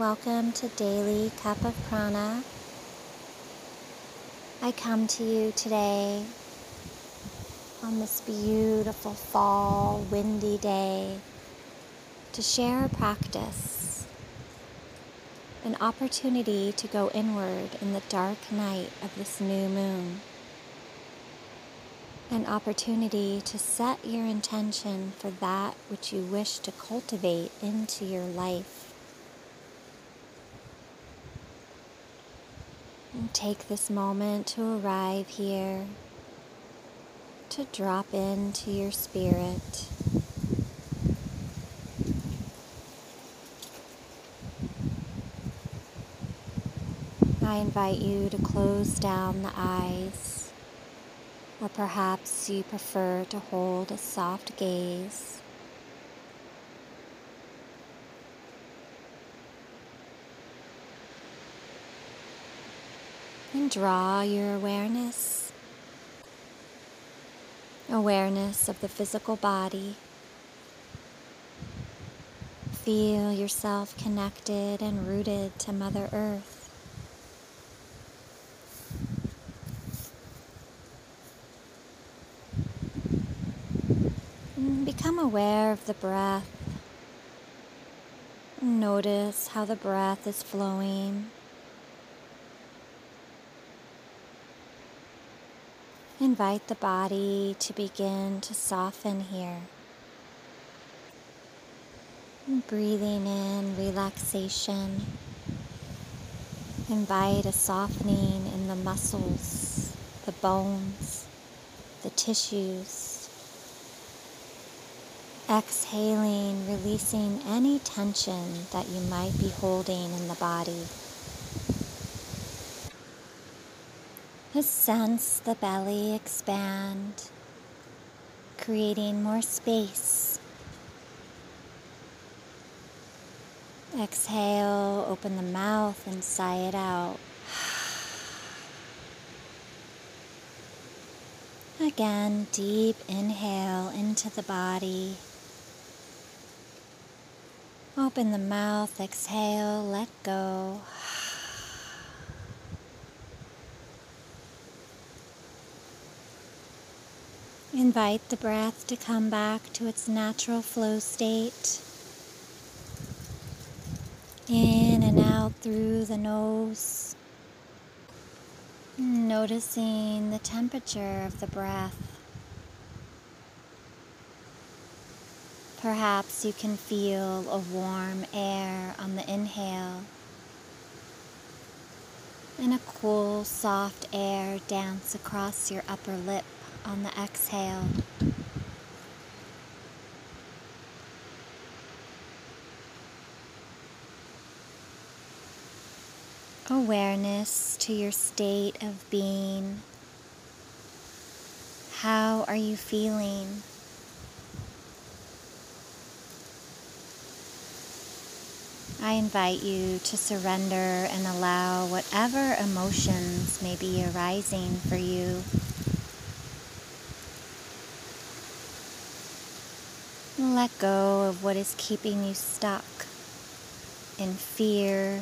Welcome to Daily Cup of Prana. I come to you today on this beautiful fall, windy day to share a practice, an opportunity to go inward in the dark night of this new moon an opportunity to set your intention for that which you wish to cultivate into your life. And take this moment to arrive here, to drop into your spirit. I invite you to close down the eyes or perhaps you prefer to hold a soft gaze. And draw your awareness, awareness of the physical body. Feel yourself connected and rooted to Mother Earth. Become aware of the breath. Notice how the breath is flowing. Invite the body to begin to soften here. Breathing in relaxation. Invite a softening in the muscles, the bones, the tissues. Exhaling, releasing any tension that you might be holding in the body. Just sense the belly expand, creating more space. Exhale, open the mouth and sigh it out. Again, deep inhale into the body. Open the mouth, exhale, let go. Invite the breath to come back to its natural flow state. In and out through the nose. Noticing the temperature of the breath. Perhaps you can feel a warm air on the inhale and a cool, soft air dance across your upper lip on the exhale. Awareness to your state of being. How are you feeling? I invite you to surrender and allow whatever emotions may be arising for you. Let go of what is keeping you stuck in fear,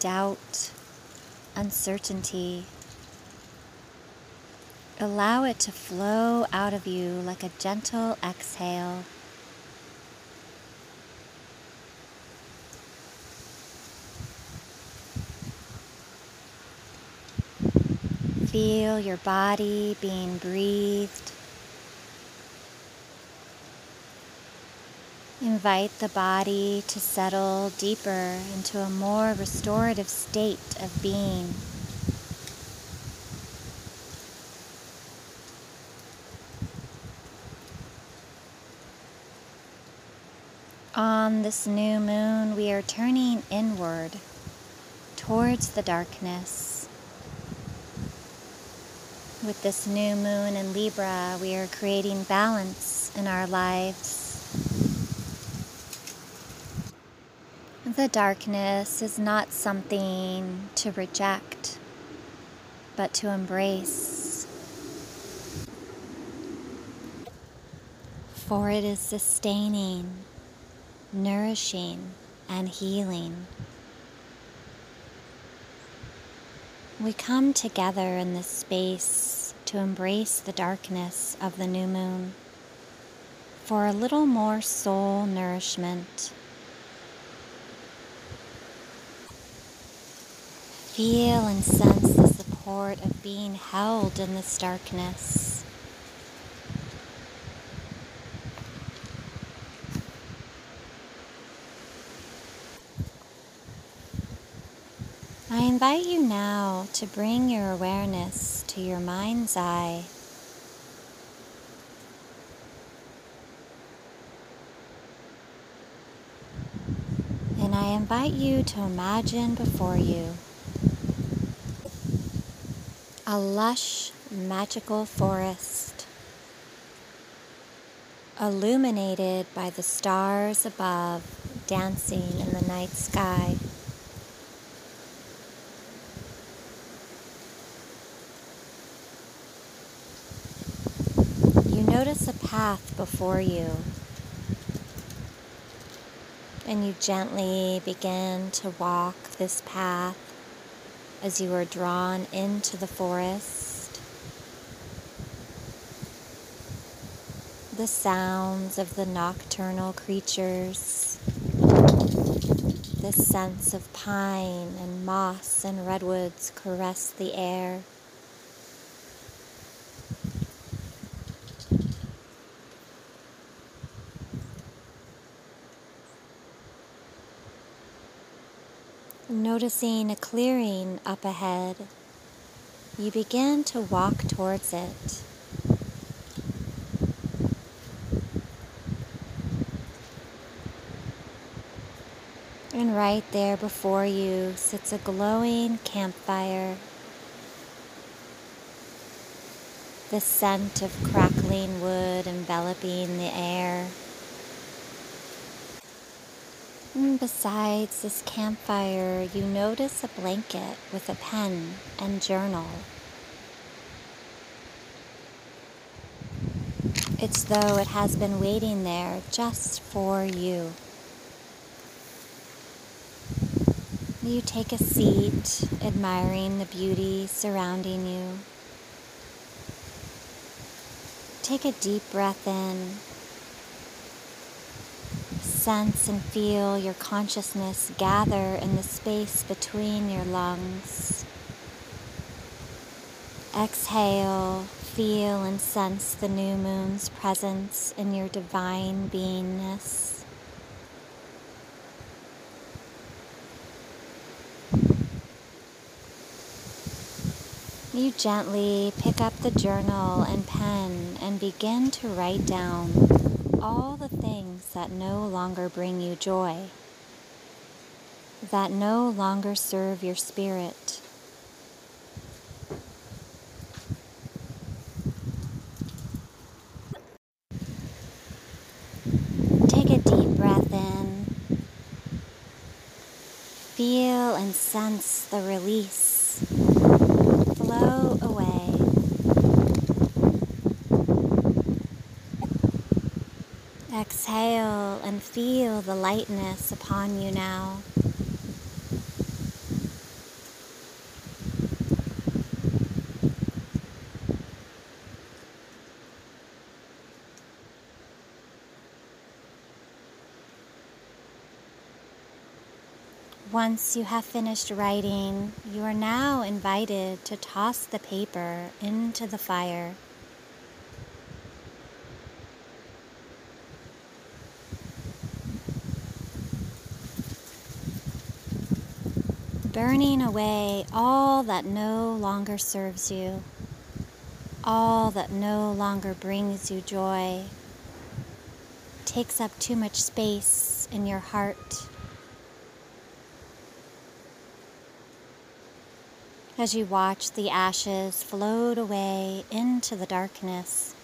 doubt, uncertainty. Allow it to flow out of you like a gentle exhale. Feel your body being breathed. Invite the body to settle deeper into a more restorative state of being. On this new moon, we are turning inward towards the darkness with this new moon in Libra, we are creating balance in our lives. The darkness is not something to reject, but to embrace. For it is sustaining, nourishing, and healing. We come together in this space to embrace the darkness of the new moon for a little more soul nourishment. Feel and sense the support of being held in this darkness. I invite you now to bring your awareness to your mind's eye. And I invite you to imagine before you a lush, magical forest illuminated by the stars above dancing in the night sky. You notice a path before you. And you gently begin to walk this path as you are drawn into the forest. The sounds of the nocturnal creatures, the sense of pine and moss and redwoods caress the air. Noticing a clearing up ahead, you begin to walk towards it. And right there before you sits a glowing campfire. The scent of crackling wood enveloping the air. Besides this campfire, you notice a blanket with a pen and journal. It's though it has been waiting there just for you. You take a seat, admiring the beauty surrounding you. Take a deep breath in sense and feel your consciousness gather in the space between your lungs. Exhale, feel and sense the new moon's presence in your divine beingness. You gently pick up the journal and pen and begin to write down all the things that no longer bring you joy, that no longer serve your spirit. Take a deep breath in. Feel and sense the release. Flow away. Exhale and feel the lightness upon you now. Once you have finished writing, you are now invited to toss the paper into the fire. Burning away all that no longer serves you, all that no longer brings you joy, takes up too much space in your heart. As you watch the ashes float away into the darkness,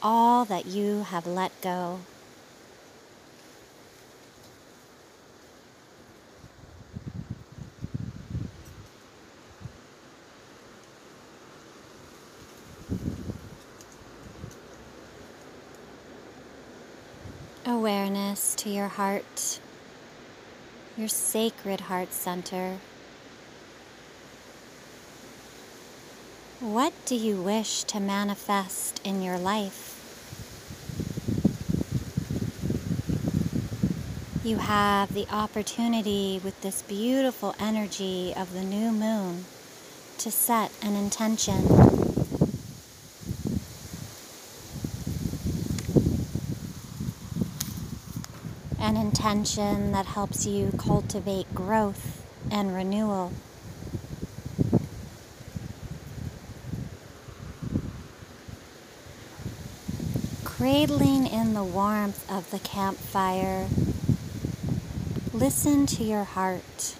all that you have let go. Awareness to your heart, your sacred heart center. What do you wish to manifest in your life? You have the opportunity with this beautiful energy of the new moon to set an intention. An intention that helps you cultivate growth and renewal. Cradling in the warmth of the campfire, listen to your heart.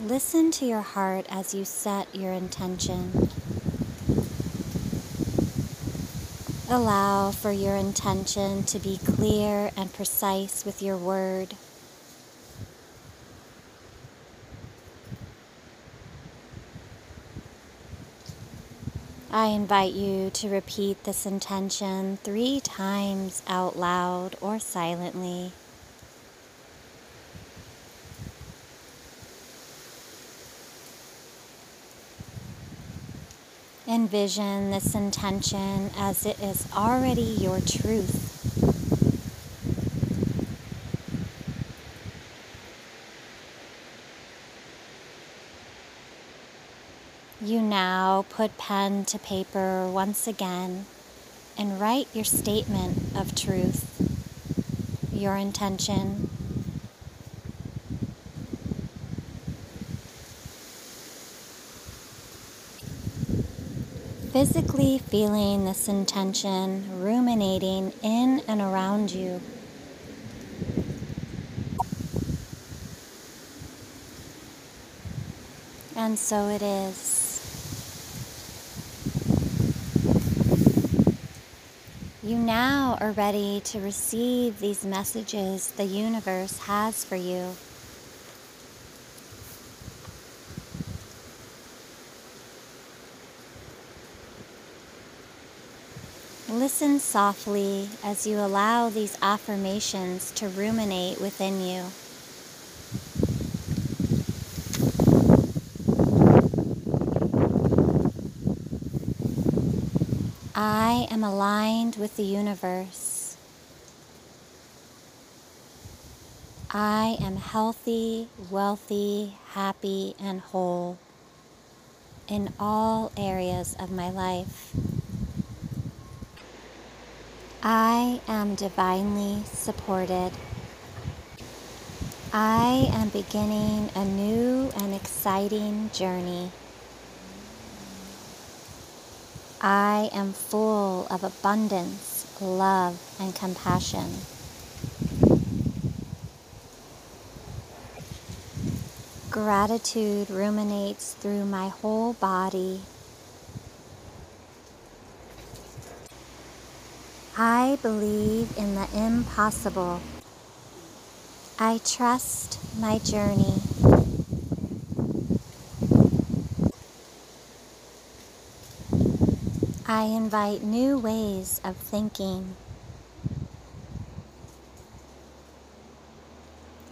Listen to your heart as you set your intention. Allow for your intention to be clear and precise with your word. I invite you to repeat this intention three times out loud or silently. Envision this intention as it is already your truth. You now put pen to paper once again and write your statement of truth, your intention. Physically feeling this intention ruminating in and around you. And so it is. You now are ready to receive these messages the universe has for you. Listen softly as you allow these affirmations to ruminate within you. I am aligned with the universe. I am healthy, wealthy, happy, and whole in all areas of my life. I am divinely supported. I am beginning a new and exciting journey. I am full of abundance, love, and compassion. Gratitude ruminates through my whole body. I believe in the impossible. I trust my journey. I invite new ways of thinking.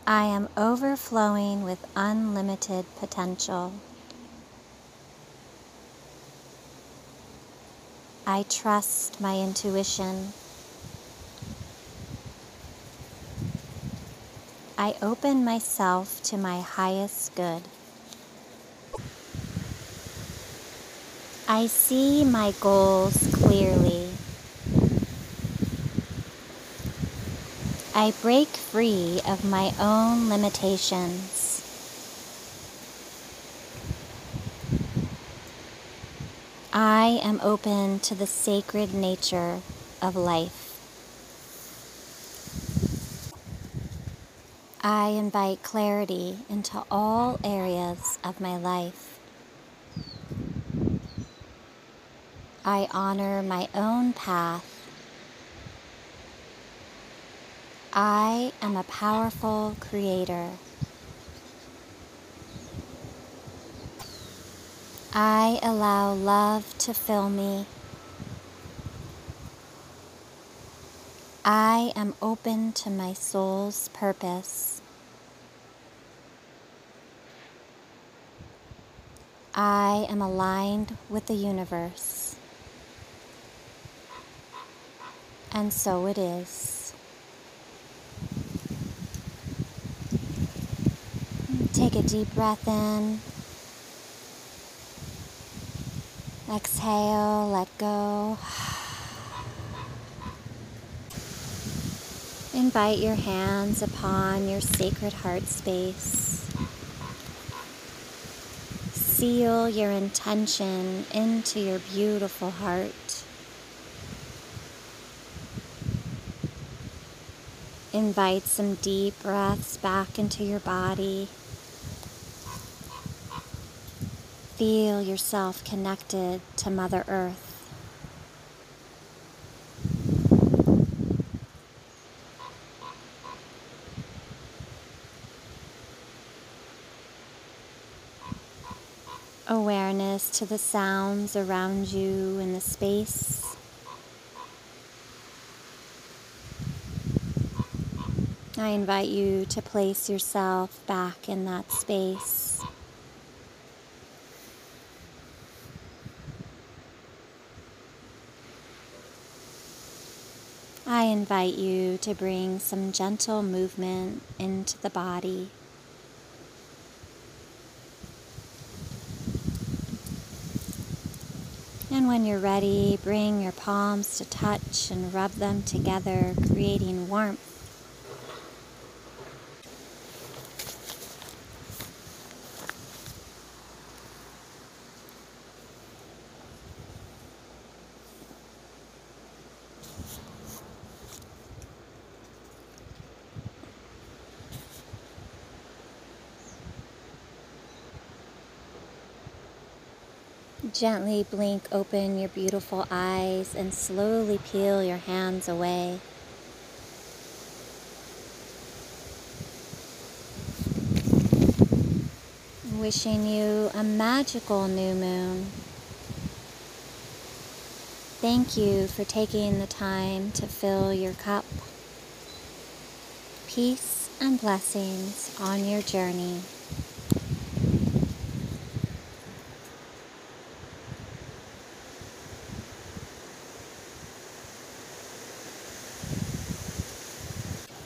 I am overflowing with unlimited potential. I trust my intuition. I open myself to my highest good. I see my goals clearly. I break free of my own limitations. I am open to the sacred nature of life. I invite clarity into all areas of my life. I honor my own path. I am a powerful creator. I allow love to fill me. I am open to my soul's purpose. I am aligned with the universe. And so it is. Take a deep breath in. Exhale, let go. Invite your hands upon your sacred heart space. Seal your intention into your beautiful heart. Invite some deep breaths back into your body. Feel yourself connected to Mother Earth. Awareness to the sounds around you in the space. I invite you to place yourself back in that space. I invite you to bring some gentle movement into the body. And when you're ready, bring your palms to touch and rub them together, creating warmth Gently blink open your beautiful eyes and slowly peel your hands away. Wishing you a magical new moon. Thank you for taking the time to fill your cup. Peace and blessings on your journey.